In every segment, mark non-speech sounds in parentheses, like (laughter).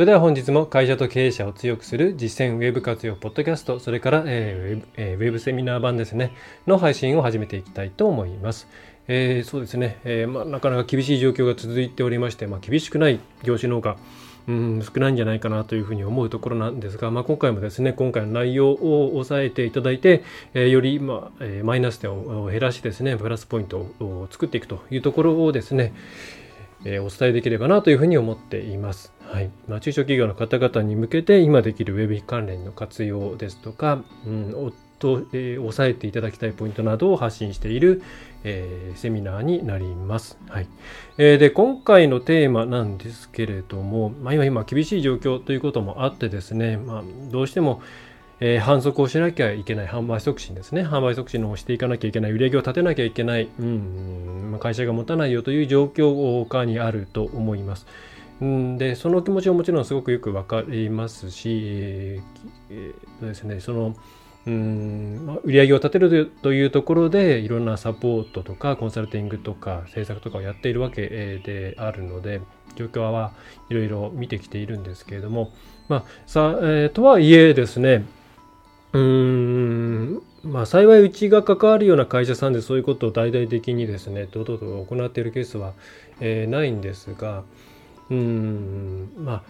それでは本日も会社と経営者を強くする実践ウェブ活用ポッドキャストそれから、えーウェブえーウェブセミナー版ですねの配信を始めていきたいと思います。えーそうですね、えーまあ、なかなか厳しい状況が続いておりまして、まあ、厳しくない業種農家うん、少ないんじゃないかなというふうに思うところなんですが、まあ、今回もですね今回の内容を抑えていただいて、えーより、まあえーマイナス点を減らしですねプラスポイントを作っていくというところをですね、えお伝えできればなというふうに思っています。はいまあ、中小企業の方々に向けて今できるウェブ関連の活用ですとか、うん、と、えー押さえていただきたいポイントなどを発信している、えーセミナーになります。はいえーで今回のテーマなんですけれども、まあ、今今厳しい状況ということもあってですね、まあ、どうしてもえー反則をしなきゃいけない販売促進ですね。販売促進をしていかなきゃいけない売り上げを立てなきゃいけない、うんま会社が持たないよという状況下にあると思います。うんでその気持ちはもちろんすごくよくわかりますし、えーえーですね、そのうん売り上げを立てるというところでいろんなサポートとかコンサルティングとか制作とかをやっているわけであるので状況はいろいろ見てきているんですけれども、まあさえーとはいえですねうーんまあ幸いうちが関わるような会社さんでそういうことを大々的にですね堂々と行っているケースは、えーないんですがうーんまあ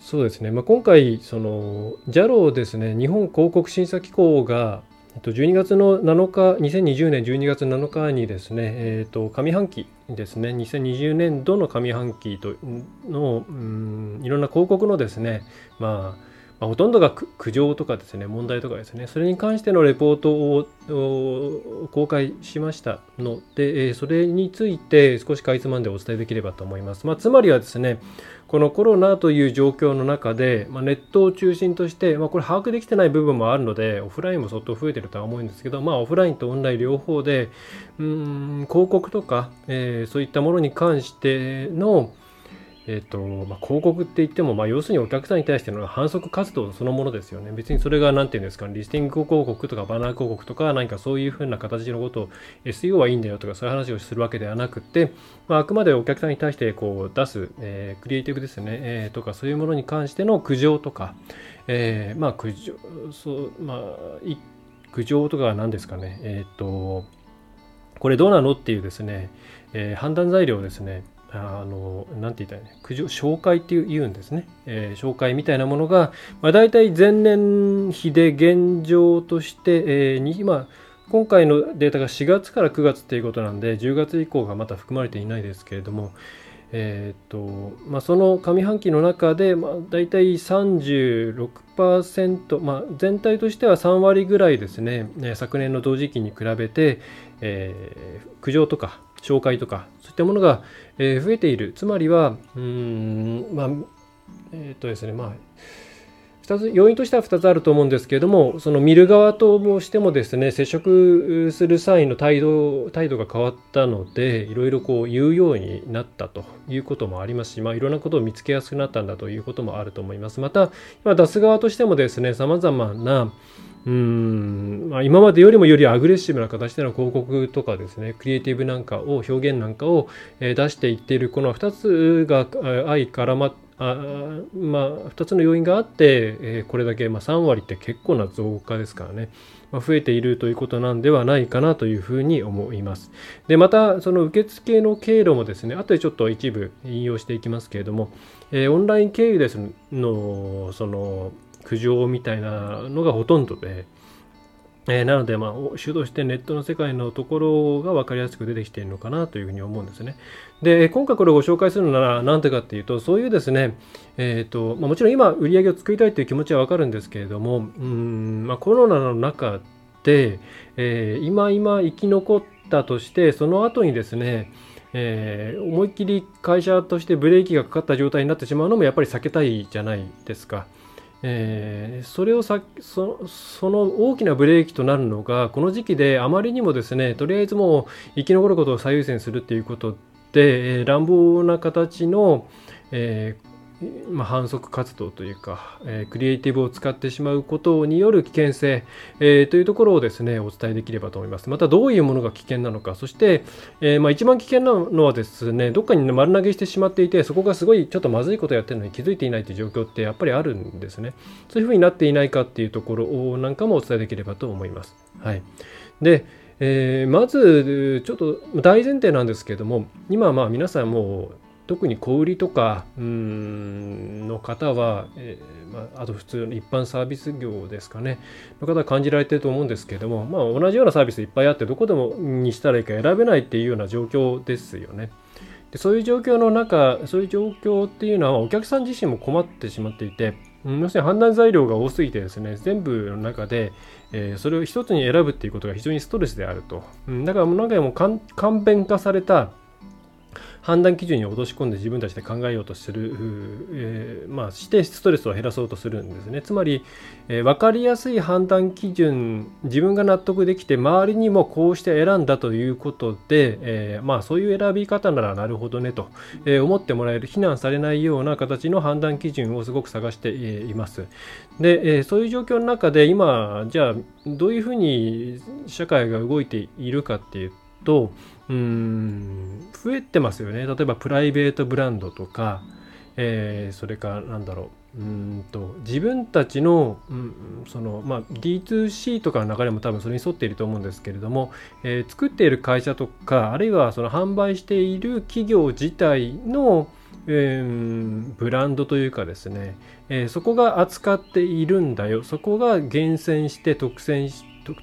そうですね、まあ、今回その JALO ですね日本広告審査機構が12月の7日2020年12月7日にですね、えっと上半期ですね2020年度の上半期とのうんいろんな広告のですねまあまあ、ほとんどが苦情とかですね問題とかですね。それに関してのレポートを公開しましたので、えそれについて少しかいつまんでお伝えできればと思います、まあ、つまりはですねこのコロナという状況の中で、まあ、ネットを中心として、まあ、これ把握できてない部分もあるのでオフラインも相当増えてるとは思うんですけど、まあ、オフラインとオンライン両方でうん広告とか、えーそういったものに関してのえーとまあ、広告って言っても、まあ、要するにお客さんに対しての反則活動そのものですよね。別にそれが何て言うんですか、リスティング広告とかバナー広告とか何かそういうふうな形のことを SEO はいいんだよとかそういう話をするわけではなくて、まあ、あくまでお客さんに対してこう出す、えークリエイティブですね、えーとかそういうものに関しての苦情とか、えーまあ苦情、そう、まあ、苦情とかは何ですかね、えっ、と、これどうなのっていうですね、え判断材料をですね、あの、なんて言ったらいいね、苦情、紹介っていう言うんですね。えー紹介みたいなものが、まあ、大体前年比で現状として、えーに今、今回のデータが4月から9月っていうことなんで、10月以降がまた含まれていないですけれども、えーっとまあ、その上半期の中で、まあ、大体36%、まあ、全体としては3割ぐらいですね、ね昨年の同時期に比べて、えー苦情とか紹介とかそういったものが、えー増えている。つまりはうーんまあえーっとですねまあ2つ要因としては2つあると思うんですけれどもその見る側ともしてもですね接触する際の態度態度が変わったのでいろいろこう言うようになったということもありますし、まあ、いろんなことを見つけやすくなったんだということもあると思います。また今出す側としてもですねさまざまなまあ、今までよりもよりアグレッシブな形での広告とかですねクリエイティブなんかを表現なんかを、出していっているこの2つが相絡まあまあ、2つの要因があって、えこれだけ、まあ、3割って結構な増加ですからね、まあ、増えているということなんではないかなというふうに思います。でまたその受付の経路もですね後でちょっと一部引用していきますけれども、えオンライン経由ですのその苦情みたいなのがほとんどで、えーなので、まあ、主導してネットの世界のところが分かりやすく出てきているのかなというふうに思うんですね。で、今回これをご紹介するのは何でかっていうと、そういうですね、えっ、と、まあ、もちろん今売り上げを作りたいという気持ちはわかるんですけれども、うん、まあ、コロナの中で、えー今今生き残ったとして、その後にですね、えー、思いっきり会社としてブレーキがかかった状態になってしまうのもやっぱり避けたいじゃないですか。えー、それをさそその大きなブレーキとなるのがこの時期であまりにもですねとりあえずもう生き残ることを最優先するっていうことで、えー、乱暴な形の、えーまあ、反則活動というか、えー、クリエイティブを使ってしまうことによる危険性、えー、というところをですねお伝えできればと思います。またどういうものが危険なのか、そして、えー、まあ、一番危険なのはですねどっかに丸投げしてしまっていて、そこがすごいちょっとまずいことをやってるのに気づいていないという状況ってやっぱりあるんですね。そういうふうになっていないかっていうところなんかもお伝えできればと思います。はい、でえ、まずちょっと大前提なんですけども今まあ皆さんもう特に小売りとかの方は、えまあ、あと普通の一般サービス業ですかねの方は感じられてると思うんですけども、まあ、同じようなサービスいっぱいあってどこでもにしたらいいか選べないっていうような状況ですよね。でそういう状況の中そういう状況っていうのはお客さん自身も困ってしまっていて要するに判断材料が多すぎてですね全部の中で、えー、それを一つに選ぶっていうことが非常にストレスであると、うん、だからもう何回も簡便化された判断基準に落とし込んで自分たちで考えようとする、えー、まあ、してストレスを減らそうとするんですね。つまり、えー、分かりやすい判断基準、自分が納得できて、周りにもこうして選んだということで、えー、まあ、そういう選び方ならなるほどねと、え思ってもらえる、非難されないような形の判断基準をすごく探しています。で、えそういう状況の中で、今、じゃあ、どういうふうに社会が動いているかっていうと、とうん増えてますよね。例えばプライベートブランドとか、えー、それからなんだろううんと自分たちの,、うん、そのまあ、D2C とかの流れも多分それに沿っていると思うんですけれども、えー、作っている会社とかあるいはその販売している企業自体の、えー、ブランドというかですね、えー、そこが扱っているんだよ。そこが厳選して特選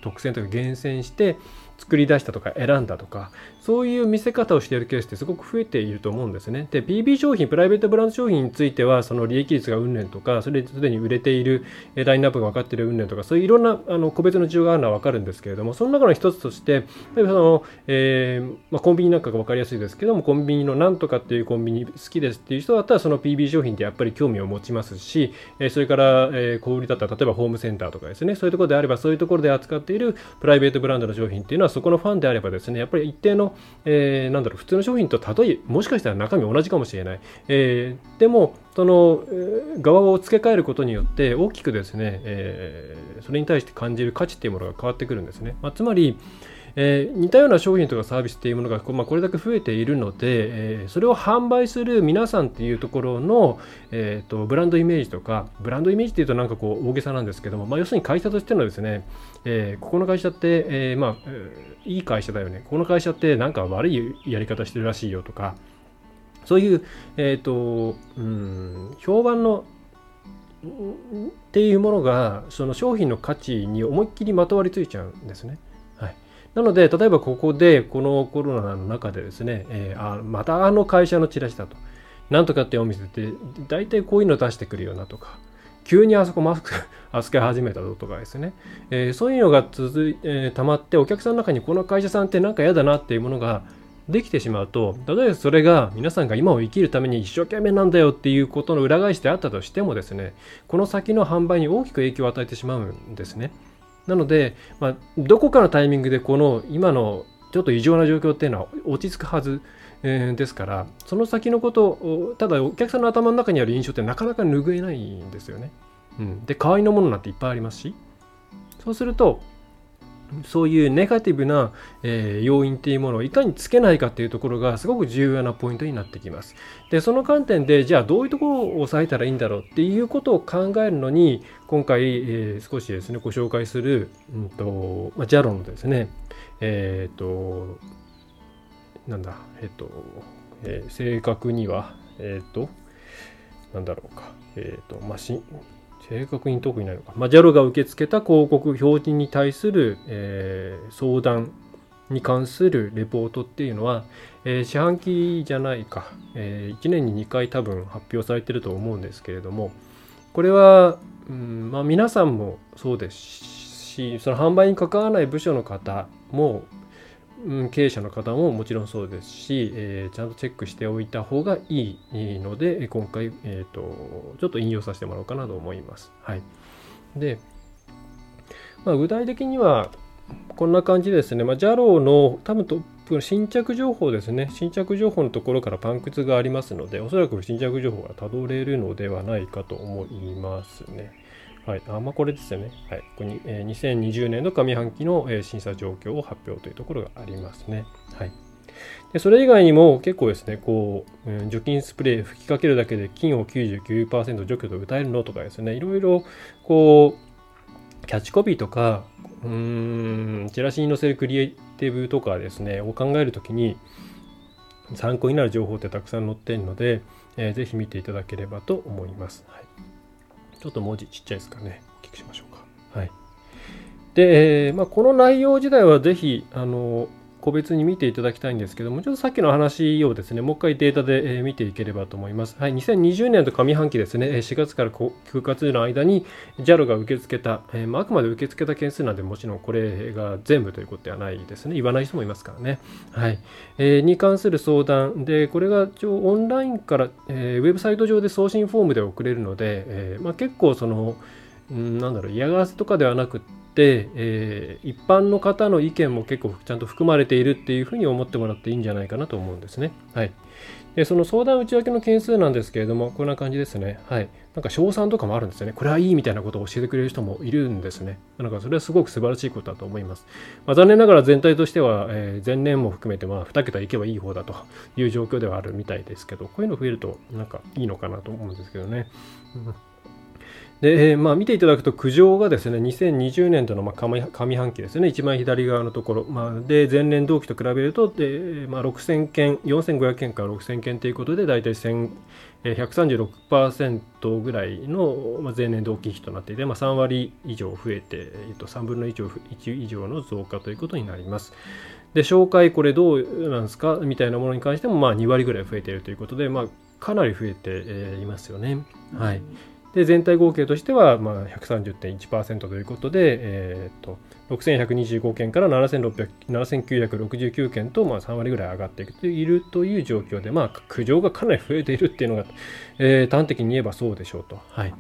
特選というか厳選して作り出したとか選んだとかそういう見せ方をしているケースってすごく増えていると思うんですね。で、PB 商品、プライベートブランド商品については、その利益率がうんぬんとか、それですでに売れているラインナップが分かっているうんぬんとか、そういういろんなあの個別の事情があるのは分かるんですけれども、その中の一つとして、例えばその、えー、まあ、コンビニなんかが分かりやすいですけども、コンビニのなんとかっていうコンビニ好きですっていう人だったら、その PB 商品ってやっぱり興味を持ちますし、えそれから、え小売りだったら、例えばホームセンターとかですね、そういうところであれば、そういうところで扱っているプライベートブランドの商品っていうのは、そこのファンであればですね、やっぱり一定の、えーなんだろう普通の商品と例えもしかしたら中身同じかもしれない、えー、でもその、えー、側を付け替えることによって大きくですね、えー、それに対して感じる価値っていうものが変わってくるんですね、まあ、つまりえー、似たような商品とかサービスっていうものが、まあ、これだけ増えているので、えー、それを販売する皆さんっていうところの、えーと、ブランドイメージとかブランドイメージっていうとなんかこう大げさなんですけども、まあ、要するに会社としてのですね、えここの会社って、えまあ、いい会社だよねこの会社ってなんか悪いやり方してるらしいよとかそういう、えーとうん、評判のっていうものがその商品の価値に思いっきりまとわりついちゃうんですね。なので、例えばここで、このコロナの中でですね、えー、あまたあの会社のチラシだと。なんとかってお店って、大体こういうの出してくるよなとか、急にあそこマスク (laughs) 扱い始めたぞとかですね、えー、そういうのが続い、えー、溜まって、お客さんの中にこの会社さんってなんか嫌だなっていうものができてしまうと、例えばそれが皆さんが今を生きるために一生懸命なんだよっていうことの裏返しであったとしてもですね、この先の販売に大きく影響を与えてしまうんですね。なので、まあ、どこかのタイミングでこの今のちょっと異常な状況っていうのは落ち着くはず、えー、ですからその先のことただお客さんの頭の中にある印象ってなかなか拭えないんですよね。うん、で代わりのものなんていっぱいありますしそうするとそういうネガティブな、えー、要因っていうものをいかにつけないかっていうところがすごく重要なポイントになってきます。で、その観点で、じゃあどういうところを抑えたらいいんだろうっていうことを考えるのに、今回、えー、少しですね、ご紹介する、うんとまあ、ジャロのですね、えっ、ー、と、なんだ、えっ、と、え正確には、えっ、と、なんだろうか、えっ、と、まあ、し正確に特にないのか。まあ、JAL が受け付けた広告表示に対する、えー、相談に関するレポートっていうのは、えー、四半期じゃないか、えー、1年に2回多分発表されてると思うんですけれども、これは、うんまあ、皆さんもそうですし、その販売に関わらない部署の方も、うん、経営者の方ももちろんそうですし、えー、ちゃんとチェックしておいた方がいいので今回、えーと、ちょっと引用させてもらおうかなと思います。はい、で、まあ、具体的にはこんな感じですね、まあ、JALO の多分トップ新着情報ですね新着情報のところからパンクツがありますのでおそらく新着情報がたどれるのではないかと思いますね。はい、あまあ、これですよね。はい、ここに、えー、2020年の上半期の、えー、審査状況を発表というところがありますね。はい。でそれ以外にも結構ですね、こう、うん、除菌スプレー吹きかけるだけで菌を99%除去と歌えるのとかですね、いろいろ、こう、キャッチコピーとか、うーん、チラシに載せるクリエイティブとかですね、を考えるときに、参考になる情報ってたくさん載っているので、えー、ぜひ見ていただければと思います。はいちょっと文字ちっちゃいですかね。大きくしましょうか。はい。で、えー、まあ、この内容自体はぜひ、あの、個別に見ていただきたいんですけども、ちょっとさっきの話をですね、もう一回データで見ていければと思います。はい、2020年と上半期ですね、4月から9月の間に JAL が受け付けた、え、まあ、くまで受け付けた件数なんで、もちろんこれが全部ということではないですね。言わない人もいますからね。はい。え、に関する相談で、これが一応オンラインから、え、ウェブサイト上で送信フォームで送れるので、えまあ、結構その、なんだろう、嫌がらせとかではなくて、、えー、一般の方の意見も結構ちゃんと含まれているっていうふうに思ってもらっていいんじゃないかなと思うんですね。はい。で、その相談内訳の件数なんですけれども、こんな感じですね。はい。なんか賞賛とかもあるんですよね。これはいいみたいなことを教えてくれる人もいるんですね。なんかそれはすごく素晴らしいことだと思います。まあ、残念ながら全体としては、えー、前年も含めてまあ2桁いけばいい方だという状況ではあるみたいですけど、こういうの増えるとなんかいいのかなと思うんですけどね。うんで、まあ、見ていただくと苦情がですね2020年度のま上半期ですね一番左側のところ、まあ、で前年同期と比べるとで、まあ、6000件4500件から6000件ということで大体136%ぐらいの前年同期比となっていて、まあ、3割以上増えて、えっと、3分の1以上の増加ということになります。で紹介これどうなんですか？みたいなものに関してもまあ2割ぐらい増えているということで、まあ、かなり増えていますよね。はい、で全体合計としてはまあ130.1%ということで、えー、と6125件から7969件とまあ3割ぐらい上がっているという状況で、まあ、苦情がかなり増えているっていうのが、えー、端的に言えばそうでしょうと。はい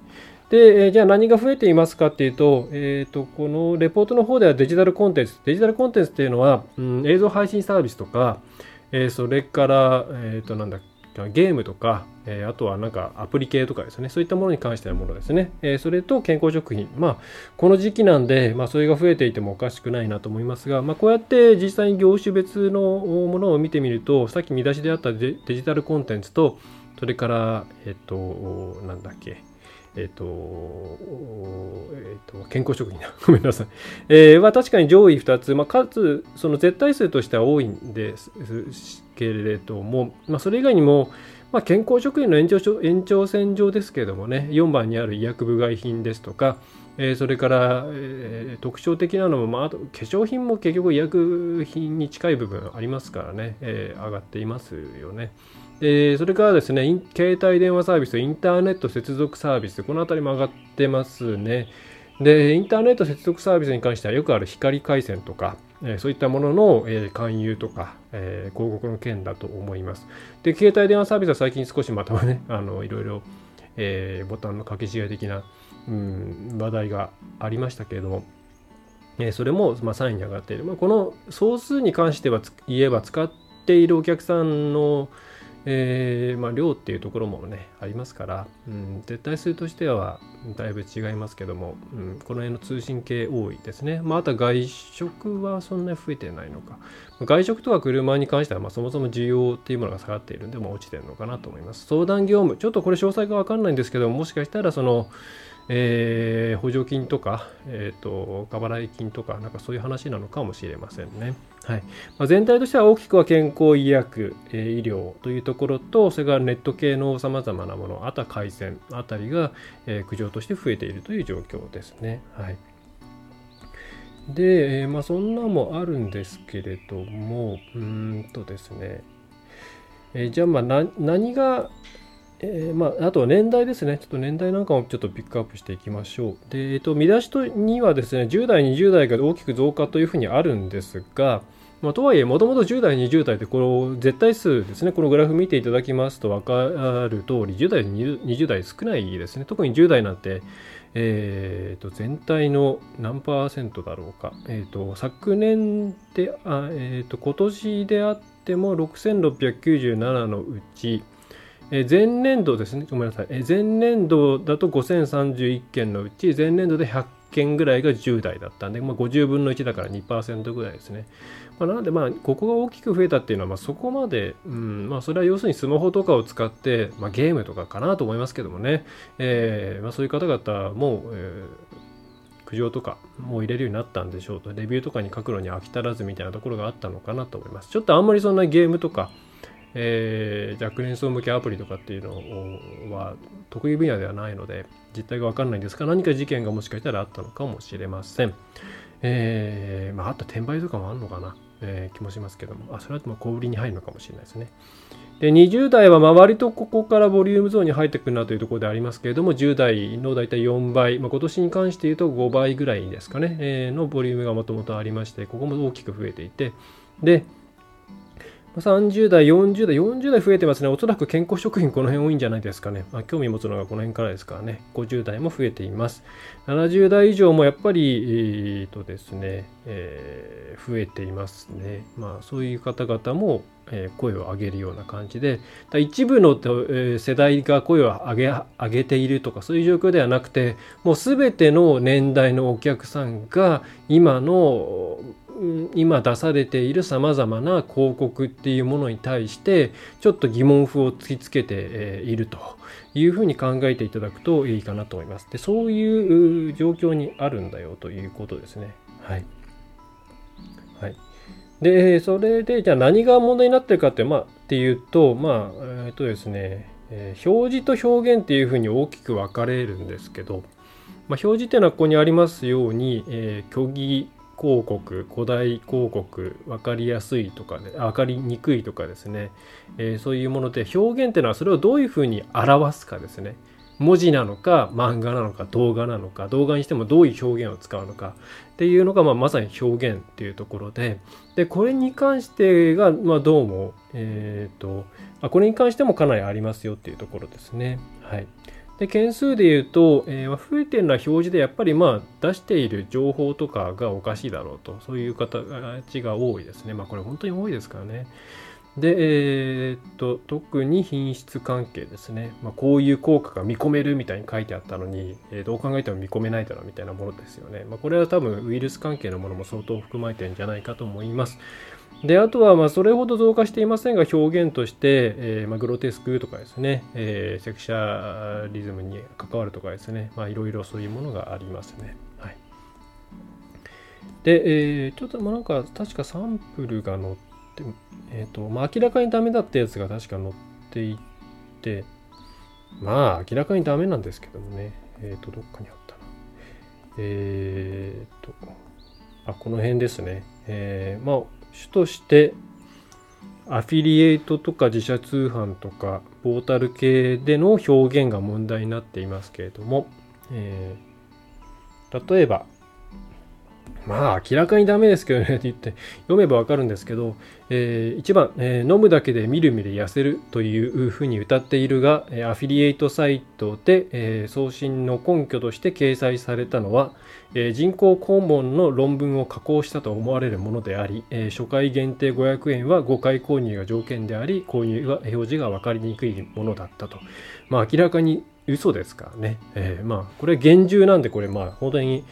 で、えじゃあ何が増えていますかっていうと、えっ、ー、と、このレポートの方ではデジタルコンテンツ、デジタルコンテンツっていうのは、うん、映像配信サービスとか、えー、それから、えっ、ー、と、なんだっゲームとか、えー、あとはなんかアプリ系とかですね、そういったものに関してのものですね。えー、それと健康食品。まあ、この時期なんで、まあ、それが増えていてもおかしくないなと思いますが、まあ、こうやって実際に業種別のものを見てみると、さっき見出しであったデジタルコンテンツと、それから、えっ、と、なんだっけ、えっ、と、えっ、と、健康食品だ。(laughs) ごめんなさい。えー、は確かに上位2つ、まあ、かつ、その絶対数としては多いんですけれども、まあ、それ以外にも、まあ、健康食品の延長延長線上ですけれどもね、4番にある医薬部外品ですとか、えー、それから、えー、特徴的なのも、まあ、あと化粧品も結局医薬品に近い部分ありますからね、えー、上がっていますよね。でそれからですね、携帯電話サービス、インターネット接続サービス、このあたりも上がってますね。で、インターネット接続サービスに関してはよくある光回線とか、えー、そういったものの、えー、勧誘とか、えー、広告の件だと思います。で、携帯電話サービスは最近少しまたね、(laughs) あのいろいろ、えー、ボタンの掛け違い的な、うん、話題がありましたけれども、え、それも、まあ、3位に上がっている。まあ、この総数に関しては言えば使っているお客さんの、えー、まあ、量っていうところもねありますから、うん、絶対数としてはだいぶ違いますけども、うん、この辺の通信系多いですね、まあ、あとは外食はそんなに増えてないのか。外食とか車に関しては、まあ、そもそも需要っていうものが下がっているんで、まあ落ちてるのかなと思います。相談業務ちょっとこれ詳細が分かんないんですけどもしかしたらそのえー、補助金とか、えーと、過払い金とか、なんかそういう話なのかもしれませんね。はいまあ、全体としては大きくは健康医薬、えー、医療というところと、それからネット系のさまざまなもの、あとは回線あたりが、えー、苦情として増えているという状況ですね。はいで、えー、まあ、そんなもあるんですけれども、うんとですね、えー、じゃあまあ何がえー、まあ、あとは年代ですね。ちょっと年代なんかもちょっとピックアップしていきましょう。で、えっ、ー、と、見出しとにはですね、10代、20代が大きく増加というふうにあるんですが、まあ、とはいえ、もともと10代、20代って、この絶対数ですね、このグラフ見ていただきますと分かる通り、10代、20代少ないですね。特に10代なんて、えー、と全体の何パーセントだろうか、えー、と昨年であ、えー、と今年であっても6697のうち、え前年度ですね、ごめんなさい、え前年度だと5031件のうち、前年度で100件ぐらいが10代だったんで、まあ、50分の1だから2%ぐらいですね。まあ、なので、まあ、ここが大きく増えたっていうのは、ま、そこまで、うんまあ、それは要するにスマホとかを使って、まあ、ゲームとかかなと思いますけどもね、えーまあ、そういう方々も、えー、苦情とかもう入れるようになったんでしょうと、レビューとかに書くのに飽き足らずみたいなところがあったのかなと思います。ちょっとあんまりそんなゲームとか、えー、若年層向けアプリとかっていうのは得意分野ではないので実態が分かんないんですが何か事件がもしかしたらあったのかもしれません。えー、まあ、あと転売とかもあるのかな、えー、気もしますけども、あそれはもう小売りに入るのかもしれないですね。で、20代はま割とここからボリュームゾーンに入ってくるなというところでありますけれども、10代の大体4倍、まあ、今年に関して言うと5倍ぐらいですかね、えー、のボリュームがもともとありまして、ここも大きく増えていて、で、30代、40代、40代増えてますね。おそらく健康食品この辺多いんじゃないですかね。まあ、興味持つのがこの辺からですからね。50代も増えています。70代以上もやっぱり、えー、とですね、えー、増えていますね。まあそういう方々も、えー、声を上げるような感じで、一部の、え、世代が声を上げ上げているとかそういう状況ではなくて、もうすべての年代のお客さんが今の今出されているさまざまな広告っていうものに対してちょっと疑問符を突きつけているというふうに考えていただくといいかなと思います。でそういう状況にあるんだよということですね。はい。はい、でそれでじゃあ何が問題になってるかって,、まあ、っていうとまあえっ、とですね、え、表示と表現っていうふうに大きく分かれるんですけど、まあ、表示っていうのはここにありますように、えー、虚偽広告古代広告分かりやすいとかね分かりにくいとかですね、えー、そういうもので表現っていうのはそれをどういうふうに表すかですね。文字なのか漫画なのか動画なのか動画にしてもどういう表現を使うのかっていうのが、まあ、まさに表現っていうところで。でこれに関してが、まあ、どうも、えーと、とこれに関してもかなりありますよっていうところですね。はい、で件数で言うと、えー、増えてるのは表示でやっぱりまあ出している情報とかがおかしいだろうと。そういう形が多いですね。まあこれ本当に多いですからね。で、えー、っと特に品質関係ですね、まあ、こういう効果が見込めるみたいに書いてあったのに、えー、どう考えても見込めないだろうみたいなものですよね、まあ、これは多分ウイルス関係のものも相当含まれてるんじゃないかと思います。であとはまあそれほど増加していませんが表現として、えー、まあグロテスクとかですね、えー、セクシャリズムに関わるとかですねいろいろそういうものがありますね。はい、で、えー、ちょっとまあなんか確かサンプルが載って、えーとまあ、明らかにダメだったやつが確か載っていてまあ明らかにダメなんですけどもね。えっ、ー、とどっかにあったな。えっ、ー、とあこの辺ですね。えー、まあ主としてアフィリエイトとか自社通販とかポータル系での表現が問題になっていますけれども、えー、例えばまあ明らかにダメですけどねって言って読めばわかるんですけど、え、1番、え、飲むだけでみるみる痩せるというふうに歌っているが、アフィリエイトサイトで、え、送信の根拠として掲載されたのは、え、人工肛門の論文を加工したと思われるものであり、え、初回限定500円は5回購入が条件であり購入が表示が分かりにくいものだったと、まあ、明らかに嘘ですからね、え、まあこれ厳重なんでこれまあ本当に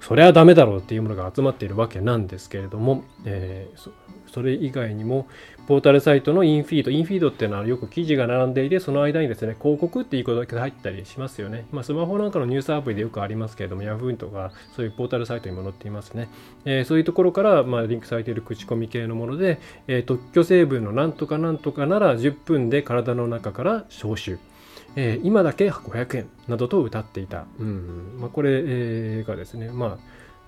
それはダメだろうっていうものが集まっているわけなんですけれども、えー、それ以外にもポータルサイトのインフィードインフィードっていうのはよく記事が並んでいてその間にですね広告っていうことだけ入ったりしますよね、まあ、スマホなんかのニュースアプリでよくありますけれども Yahoo とかそういうポータルサイトにも載っていますね、えー、そういうところから、まあ、リンクされている口コミ系のもので、えー、特許成分のなんとかなんとかなら10分で体の中から消臭。えー、今だけ500円などと歌っていた、うんまあ、これ、がですね、まあ、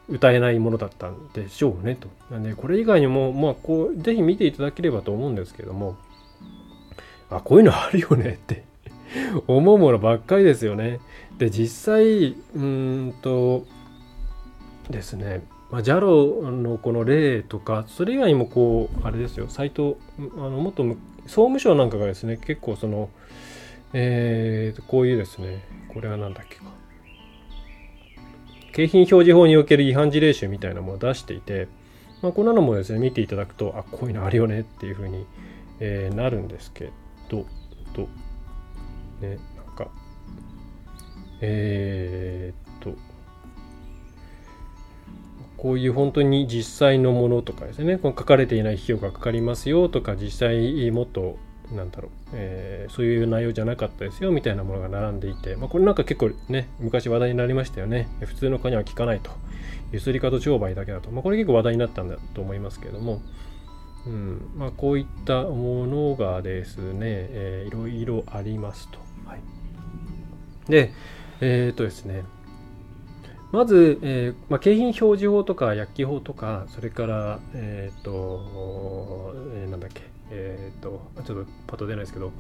歌えないものだったんでしょうねと。なんで、これ以外にも、まあ、こう、ぜひ見ていただければと思うんですけども、あ、こういうのあるよねって (laughs) 思うものばっかりですよね。で、実際、うんと、ですね、まあ、JALO のこの例とかそれ以外にもこうあれですよサイトあのもっと総務省なんかがですね結構そのえー、こういうですね。これは何だっけか。景品表示法における違反事例集みたいなものを出していて、まあ、こんなのもですね見ていただくとあこういうのあるよねっていうふうに、えー、なるんですけどとねなんかえー、っとこういう本当に実際のものとかですねこの書かれていない費用がかかりますよとか実際もっとなんだろう、えー、そういう内容じゃなかったですよみたいなものが並んでいて、まあ、これなんか結構ね昔話題になりましたよね。普通の蚊には効かないと。ゆすり方商売だけだと、まあ、これ結構話題になったんだと思いますけれども、うん。まあ、こういったものがですね、えー、いろいろありますと。はい、で、えー、っとですね、まず、えーまあ、景品表示法とか薬機法とか、それから、えっ、ー、と、えー、なんだっけ、え、ー、と、ちょっとパッと出ないですけど、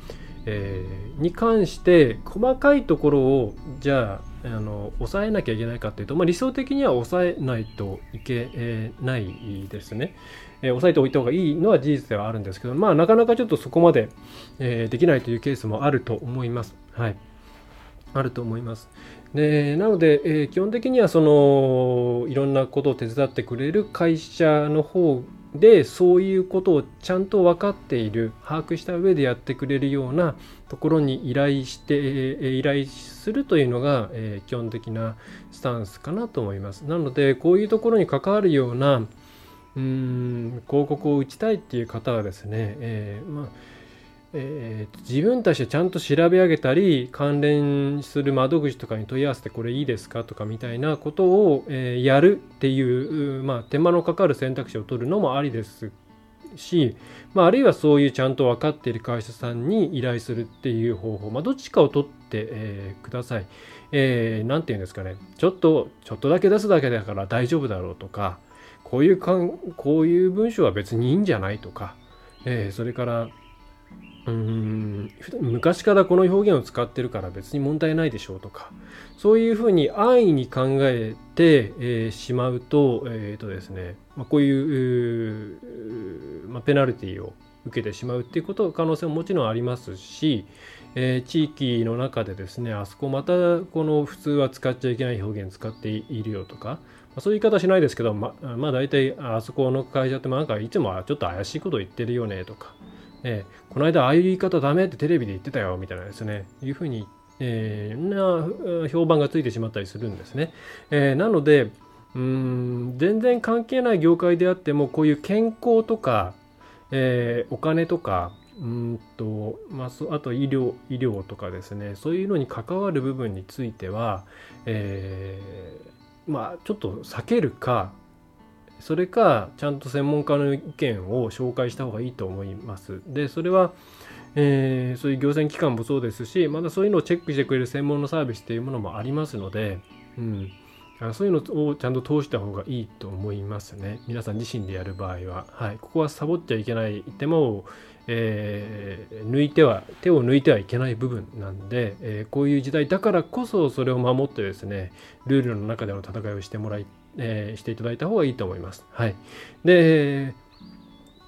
えー、に関して細かいところをじゃああの抑えなきゃいけないかっていうと、まあ、理想的には抑えないといけ、ないですね、えー、抑えておいた方がいいのは事実ではあるんですけど、まあ、なかなかちょっとそこまで、えー、できないというケースもあると思います。はい、あると思います。でなので、えー、基本的にはそのいろんなことを手伝ってくれる会社の方でそういうことをちゃんと分かっている把握した上でやってくれるようなところに依頼して依頼するというのが、え、基本的なスタンスかなと思います。なのでこういうところに関わるようなうーん広告を打ちたいっていう方はですね、えー、まあえー、自分たちでちゃんと調べ上げたり関連する窓口とかに問い合わせてこれいいですかとかみたいなことを、えー、やるっていう、まあ、手間のかかる選択肢を取るのもありですし、まあ、あるいはそういうちゃんと分かっている会社さんに依頼するっていう方法、まあ、どっちかを取って、えー、ください。えー、て言うんですかねちょっとちょっとだけ出すだけだから大丈夫だろうとかこういうかんこういう文章は別にいいんじゃないとか、えー、それからうん。昔からこの表現を使ってるから別に問題ないでしょうとかそういうふうに安易に考えて、えー、しまうと,、えーとですねまあ、こういうまあ、ペナルティを受けてしまうっていうこと可能性ももちろんありますし、えー、地域の中でですねあそこまたこの普通は使っちゃいけない表現使っているよとか、まあ、そういう言い方しないですけどままあ大体あそこの会社ってなんかいつもちょっと怪しいこと言ってるよねとかえー、この間ああいう言い方ダメってテレビで言ってたよみたいなですね。いうふうに、えー、な評判がついてしまったりするんですね、えー、なのでうん全然関係ない業界であってもこういう健康とか、えー、お金とかうんとまあ、あと医療医療とかですね。そういうのに関わる部分については、えー、まあちょっと避けるかそれかちゃんと専門家の意見を紹介した方がいいと思います。でそれは、えー、そういう行政機関もそうですしまたそういうのをチェックしてくれる専門のサービスっていうものもありますので、うん、そういうのをちゃんと通した方がいいと思いますね。皆さん自身でやる場合は。はい、ここはサボっちゃいけない手間を、えー、抜いては手を抜いてはいけない部分なんで、えー、こういう時代だからこそそれを守ってですねルールの中での戦いをしてもらいえー、していただいた方がいいと思います。はい。で、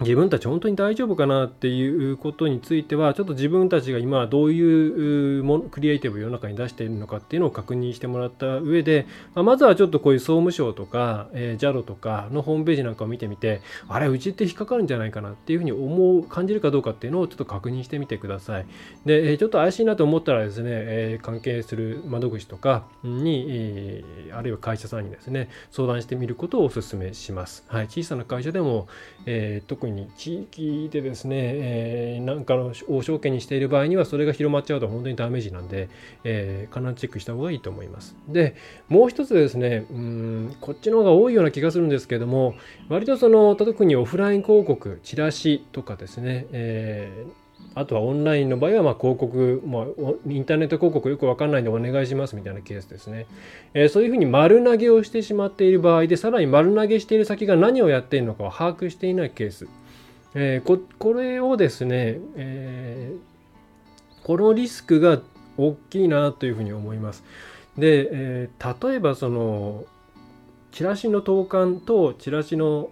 自分たち本当に大丈夫かなっていうことについてはちょっと自分たちが今どういうもクリエイティブを世の中に出しているのかっていうのを確認してもらった上で、ま、まずはちょっとこういう総務省とか、えー、JAL とかのホームページなんかを見てみてあれうちって引っかかるんじゃないかなっていうふうに思う感じるかどうかっていうのをちょっと確認してみてください。で、えちょっと怪しいなと思ったらですね、えー、関係する窓口とかに、えー、あるいは会社さんにですね相談してみることをお勧めします、はい、小さな会社でも、えー、特にに地域でですね、えー、なんかの大証券にしている場合にはそれが広まっちゃうと本当にダメージなんで、えー、必ずチェックした方がいいと思います。で、もう一つですね、うんこっちの方が多いような気がするんですけども、割とその、特にオフライン広告、チラシとかですね、えーあとはオンラインの場合は、ま広告、まあ、インターネット広告よくわかんないんでお願いしますみたいなケースですね。えー、そういうふうに丸投げをしてしまっている場合で、さらに丸投げしている先が何をやっているのかを把握していないケース。えー、ここれをですね、えー、このリスクが大きいなというふうに思います。で、えー、例えばそのチラシの投函とチラシの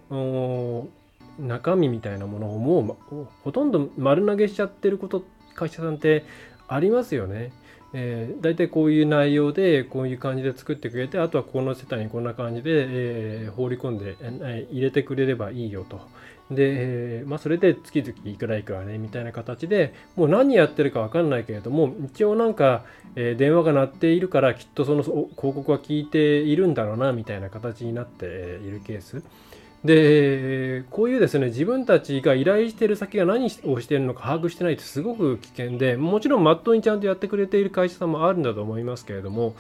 中身みたいなものをもうほとんど丸投げしちゃってること会社さんってありますよね。えー、大体こういう内容でこういう感じで作ってくれてあとはこの世帯にこんな感じで、えー、放り込んで、えー、入れてくれればいいよと。で、まあ、それで月々いくらいくらねみたいな形でもう何やってるか分かんないけれども一応なんか、え電話が鳴っているからきっとその広告は聞いているんだろうなみたいな形になっているケース。でこういうですね自分たちが依頼している先が何をしているのか把握してないってすごく危険でもちろんまっとうにちゃんとやってくれている会社さんもあるんだと思いますけれども、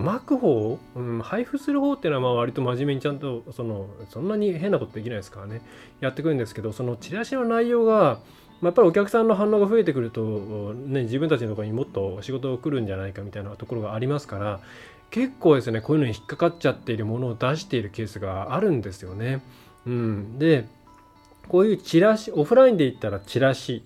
まあ、巻く方、うん、配布する方っていうのはまあ割と真面目にちゃんとそのそんなに変なことできないですからね。やってくるんですけどそのチラシの内容がまあ、やっぱりお客さんの反応が増えてくると、ね、自分たちのところにもっと仕事が来るんじゃないかみたいなところがありますから結構ですねこういうのに引っかかっちゃっているものを出しているケースがあるんですよね。うん、でこういうチラシオフラインで言ったらチラシ。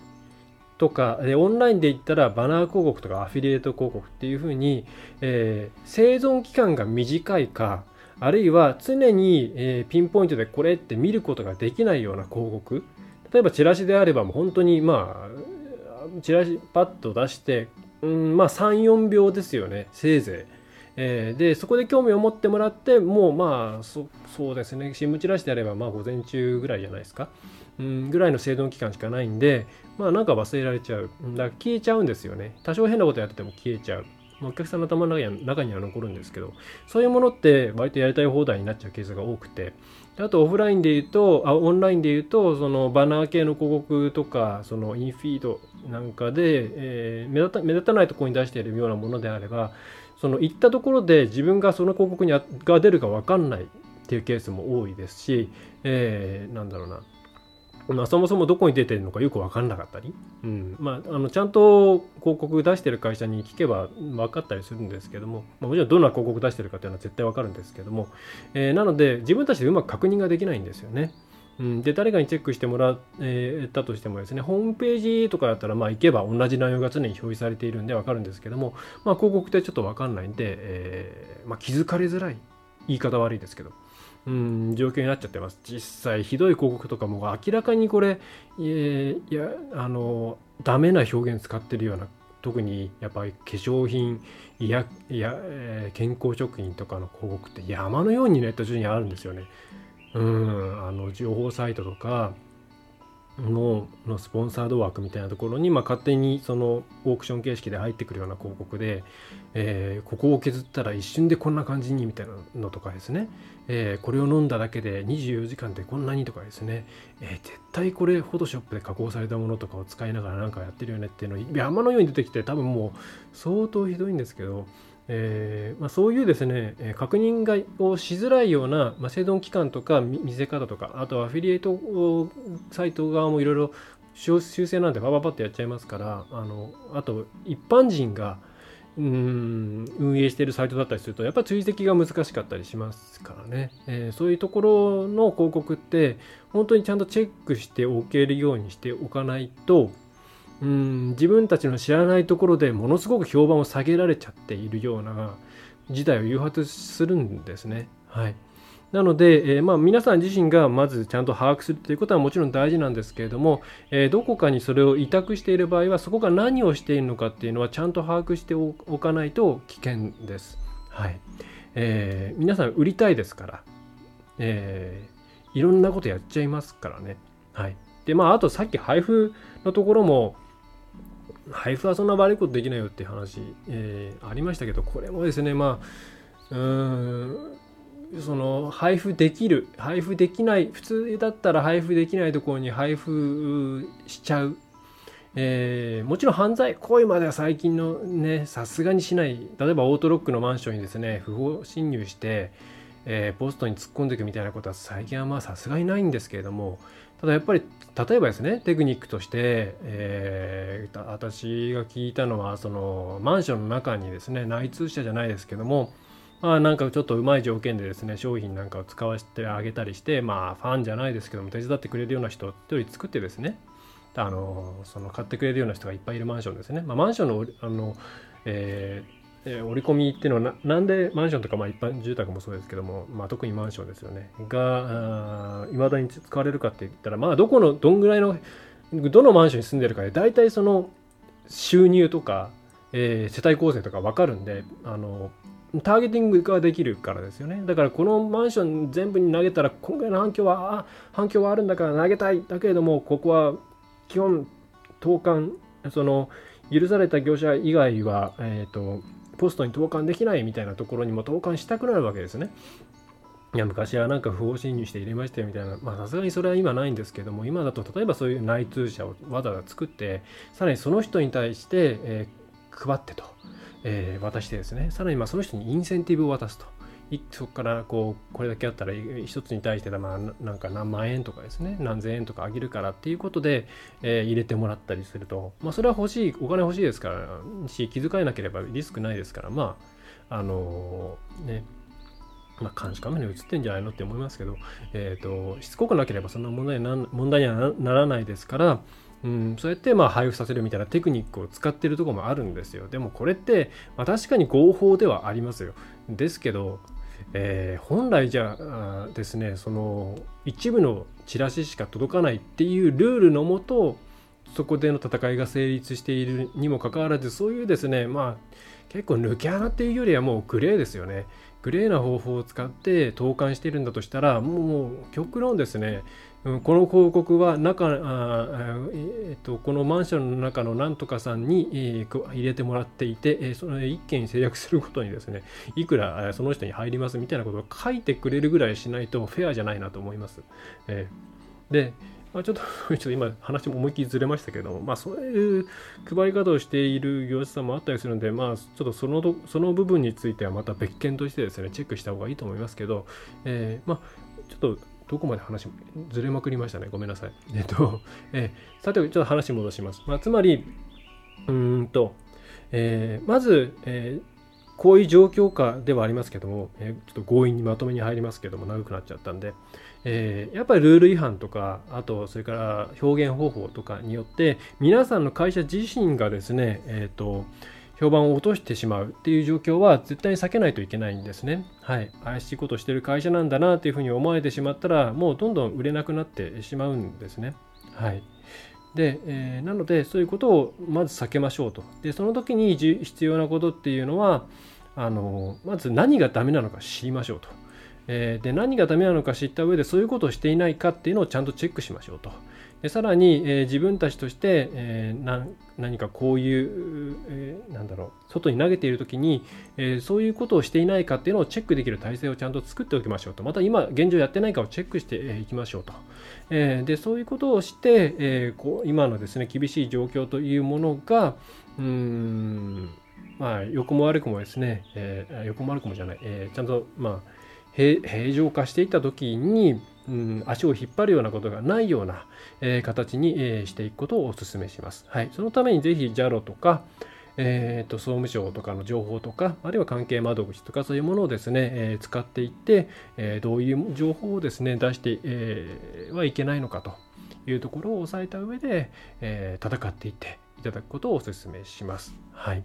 とかでオンラインで言ったらバナー広告とかアフィリエイト広告っていうふうに、えー、生存期間が短いかあるいは常に、えー、ピンポイントでこれって見ることができないような広告。例えばチラシであればもう本当にまあチラシパッと出して、うん、まあ34秒ですよねせいぜい。でそこで興味を持ってもらってもうまあそうですね。新聞チラシであればまあ午前中ぐらいじゃないですか、ぐらいの生存期間しかないんでまあなんか忘れられちゃう。だから消えちゃうんですよね。多少変なことやってても消えちゃう。お客さんの頭の中には残るんですけどそういうものって割とやりたい放題になっちゃうケースが多くて。あとオフラインで言うとあオンラインで言うとそのバナー系の広告とかそのインフィードなんかで、えー、目立た目立たないところに出しているようなものであればその行ったところで自分がその広告にが出るか分かんないっていうケースも多いですし、えー、なんだろうな。まあ、そもそもどこに出てるのかよく分かんなかったり、うん。まあ、あのちゃんと広告出してる会社に聞けば分かったりするんですけども、まあ、もちろんどんな広告出してるかっていうのは絶対分かるんですけども、えー、なので自分たちでうまく確認ができないんですよね。うん、で誰かにチェックしてもらったとしてもですねホームページとかだったらまあ行けば同じ内容が常に表示されているんで分かるんですけども、まあ、広告ってちょっと分かんないんで、えー、まあ、気づかれづらい言い方悪いですけど、うん、状況になっちゃってます実際ひどい広告とかも明らかにこれ、えー、いやあのダメな表現使ってるような特にやっぱり化粧品いやいや、えー、健康食品とかの広告って山のようにネット上にあるんですよね。うんあの情報サイトとかののスポンサード枠みたいなところに、まあ、勝手にそのオークション形式で入ってくるような広告で、えー、ここを削ったら一瞬でこんな感じにみたいなのとかですね、えー、これを飲んだだけで24時間でこんなにとかですね、えー、絶対これフォトショップで加工されたものとかを使いながらなんかやってるよねっていうの山のように出てきて多分もう相当ひどいんですけどえーまあ、そういうですね、確認がをしづらいような、まあ、生存期間とか見せ方とかあとはアフィリエイトサイト側もいろいろ修正なんてパパパってやっちゃいますからあのあと一般人がうん運営しているサイトだったりするとやっぱり追跡が難しかったりしますからね、えー、そういうところの広告って本当にちゃんとチェックしておけるようにしておかないとうん自分たちの知らないところでものすごく評判を下げられちゃっているような事態を誘発するんですね。はい、なので、えー、まあ、皆さん自身がまずちゃんと把握するということはもちろん大事なんですけれども、えー、どこかにそれを委託している場合はそこが何をしているのかっていうのはちゃんと把握しておかないと危険です。はいえー、皆さん売りたいですから、えーいろんなことやっちゃいますからね。はい、でまああとさっき配布のところも配布はそんな悪いことできないよっていう話、えー、ありましたけどこれもですねまあうーんその配布できる配布できない普通だったら配布できないところに配布しちゃう、えー、もちろん犯罪行為までは最近のねさすがにしない。例えばオートロックのマンションにですね不法侵入して、えー、ポストに突っ込んでいくみたいなことは最近はまあさすがにないんですけれどもただやっぱり例えばですねテクニックとして、えー、私が聞いたのはそのマンションの中にですね内通者じゃないですけどもまあなんかちょっとうまい条件でですね商品なんかを使わせてあげたりしてまあファンじゃないですけども手伝ってくれるような人一人作ってですねあのその買ってくれるような人がいっぱいいるマンションですね、まあ、マンションのあの、えーえー、折り込みっていうのはなんでマンションとか、まあ、一般住宅もそうですけども、まあ、特にマンションですよね。がいまだに使われるかって言ったら、まあ、どこのどんぐらいのどのマンションに住んでるかで大体その収入とか、えー、世帯構成とか分かるんであのターゲティングができるからですよね。だからこのマンション全部に投げたら今回の反響は反響はあるんだから投げたいだけれどもここは基本投函その許された業者以外は、えーと、ポストに投函できないみたいなところにも投函したくなるわけですね。いや昔はなんか不法侵入して入れましたよみたいな、まあさすがにそれは今ないんですけども、今だと例えばそういう内通者をわざわざ作って、さらにその人に対して、えー、配ってと、えー、渡してですね、さらにまあその人にインセンティブを渡すと。そこからこうこれだけあったら一つに対してまあなんか何万円とかですね何千円とかあげるからっていうことで、え、入れてもらったりすると、まあ、それは欲しいお金欲しいですからし気遣えなければリスクないですからまああの、ねまあ、監視カメラに映ってんじゃないのって思いますけど、えーと、しつこくなければそんな問題な問題にはならないですから、うん、そうやってまあ配布させるみたいなテクニックを使ってるとこもあるんですよ。でもこれって、まあ、確かに合法ではありますよ。ですけど、えー、本来じゃあですねその一部のチラシしか届かないっていうルールのもとそこでの戦いが成立しているにもかかわらずそういうですねまあ結構抜け穴っていうよりはもうグレーですよね。グレーな方法を使って投函してるんだとしたらもう極論ですね。この広告は中あ、えっと、このマンションの中のなんとかさんに、えー、入れてもらっていて、えー、その1件制約することにですね (laughs) いくらその人に入りますみたいなことを書いてくれるぐらいしないとフェアじゃないなと思います。えー、でまあ、ちょっと (laughs) ちょっと今話も思いっきりずれましたけども、まあ、そういう配り方をしている業者さんもあったりするので、まあ、ちょっとそのその部分についてはまた別件としてですね、チェックした方がいいと思いますけど、えー、まあ、ちょっとどこまで話ずれまくりましたね。ごめんなさい。えっと、えー、さて、ちょっと話戻します。まあ、つまり、うんと、えー、まず、えーこういう状況下ではありますけども、えー、ちょっと強引にまとめに入りますけども、長くなっちゃったんで、えー、やっぱりルール違反とか、あと、それから表現方法とかによって、皆さんの会社自身がですね、えっ、ー、と、評判を落としてしまうっていう状況は絶対に避けないといけないんですね。はい。怪しいことしてる会社なんだなというふうに思われてしまったら、もうどんどん売れなくなってしまうんですね。はい。で、えー、なのでそういうことをまず避けましょうと。で、その時に必要なことっていうのは、あのまず何がダメなのか知りましょうと。えー、で何がダメなのか知った上でそういうことをしていないかっていうのをちゃんとチェックしましょうと。でさらに、えー、自分たちとして、えー、何かこういう、えー、なんだろう外に投げている時に、えー、そういうことをしていないかっていうのをチェックできる体制をちゃんと作っておきましょうと。また今現状やってないかをチェックしていきましょうと、えー、でそういうことをして、えー、こう今のですね厳しい状況というものがうんまあ横も悪くもですね、えー、横も悪くもじゃない、えー、ちゃんとまあ平常化していった時に、うん、足を引っ張るようなことがないような、えー、形に、えー、していくことをお勧めします。はい、そのためにぜひ JAL とか、えーと、総務省とかの情報とか、あるいは関係窓口とかそういうものをですね、えー、使っていって、えー、どういう情報をですね、出して、えー、はいけないのかというところを押さえた上で、えー、戦っていっていただくことをお勧めします。はい。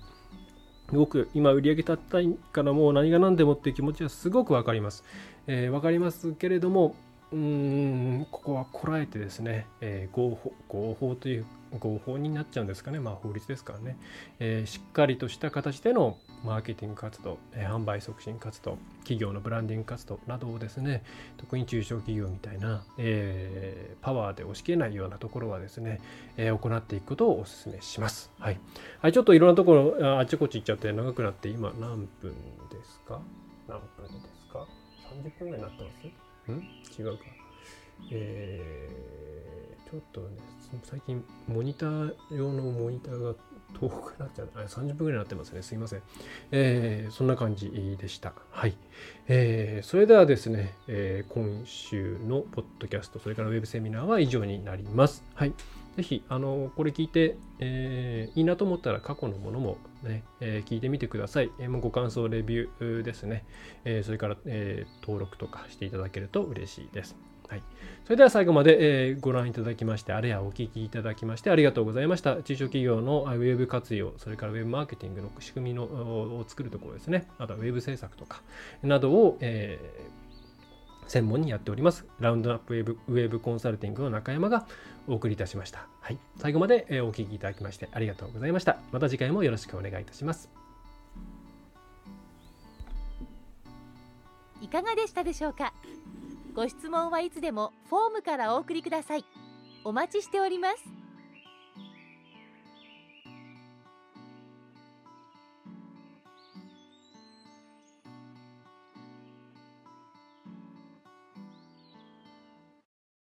僕、今売り上げ立ったいからもう何が何でもっていう気持ちはすごくわかります。えー、わかりますけれども、うん、ここはこらえてですね、えー、合法合法という合法になっちゃうんですかね、まあ法律ですからね、えー、しっかりとした形でのマーケティング活動、えー、販売促進活動、企業のブランディング活動などをですね、特に中小企業みたいな、えー、パワーで押し切れないようなところはですね、えー、行っていくことをお勧めします。はい。はい、ちょっといろんなところ、あっちこち行っちゃって長くなって、今何分ですか？何分ですか ?30 分ぐらいになってます？ん？違うか。えー、ちょっとね、最近モニター用のモニターが遠くなっちゃう。あ30分ぐらいになってますね。すいません。えー、そんな感じでした。はい。えー、それではですね、えー、今週のポッドキャスト、それからウェブセミナーは以上になります。はい。ぜひ、あの、これ聞いて、えー、いいなと思ったら過去のものもね、えー、聞いてみてください。えー、ご感想、レビューですね。え、それから、え、登録とかしていただけると嬉しいです。はい、それでは最後まで、えーご覧いただきまして、あるいはお聞きいただきましてありがとうございました。中小企業のウェブ活用、それからウェブマーケティングの仕組みのをを作るところですね、あとはウェブ制作とかなどを、えー専門にやっております、ラウンドアップウェブウェブコンサルティングの中山がお送りいたしました。はい、最後まで、えーお聞きいただきましてありがとうございました。また次回もよろしくお願いいたします。いかがでしたでしょうか？ご質問はいつでもフォームからお送りくださいお待ちしております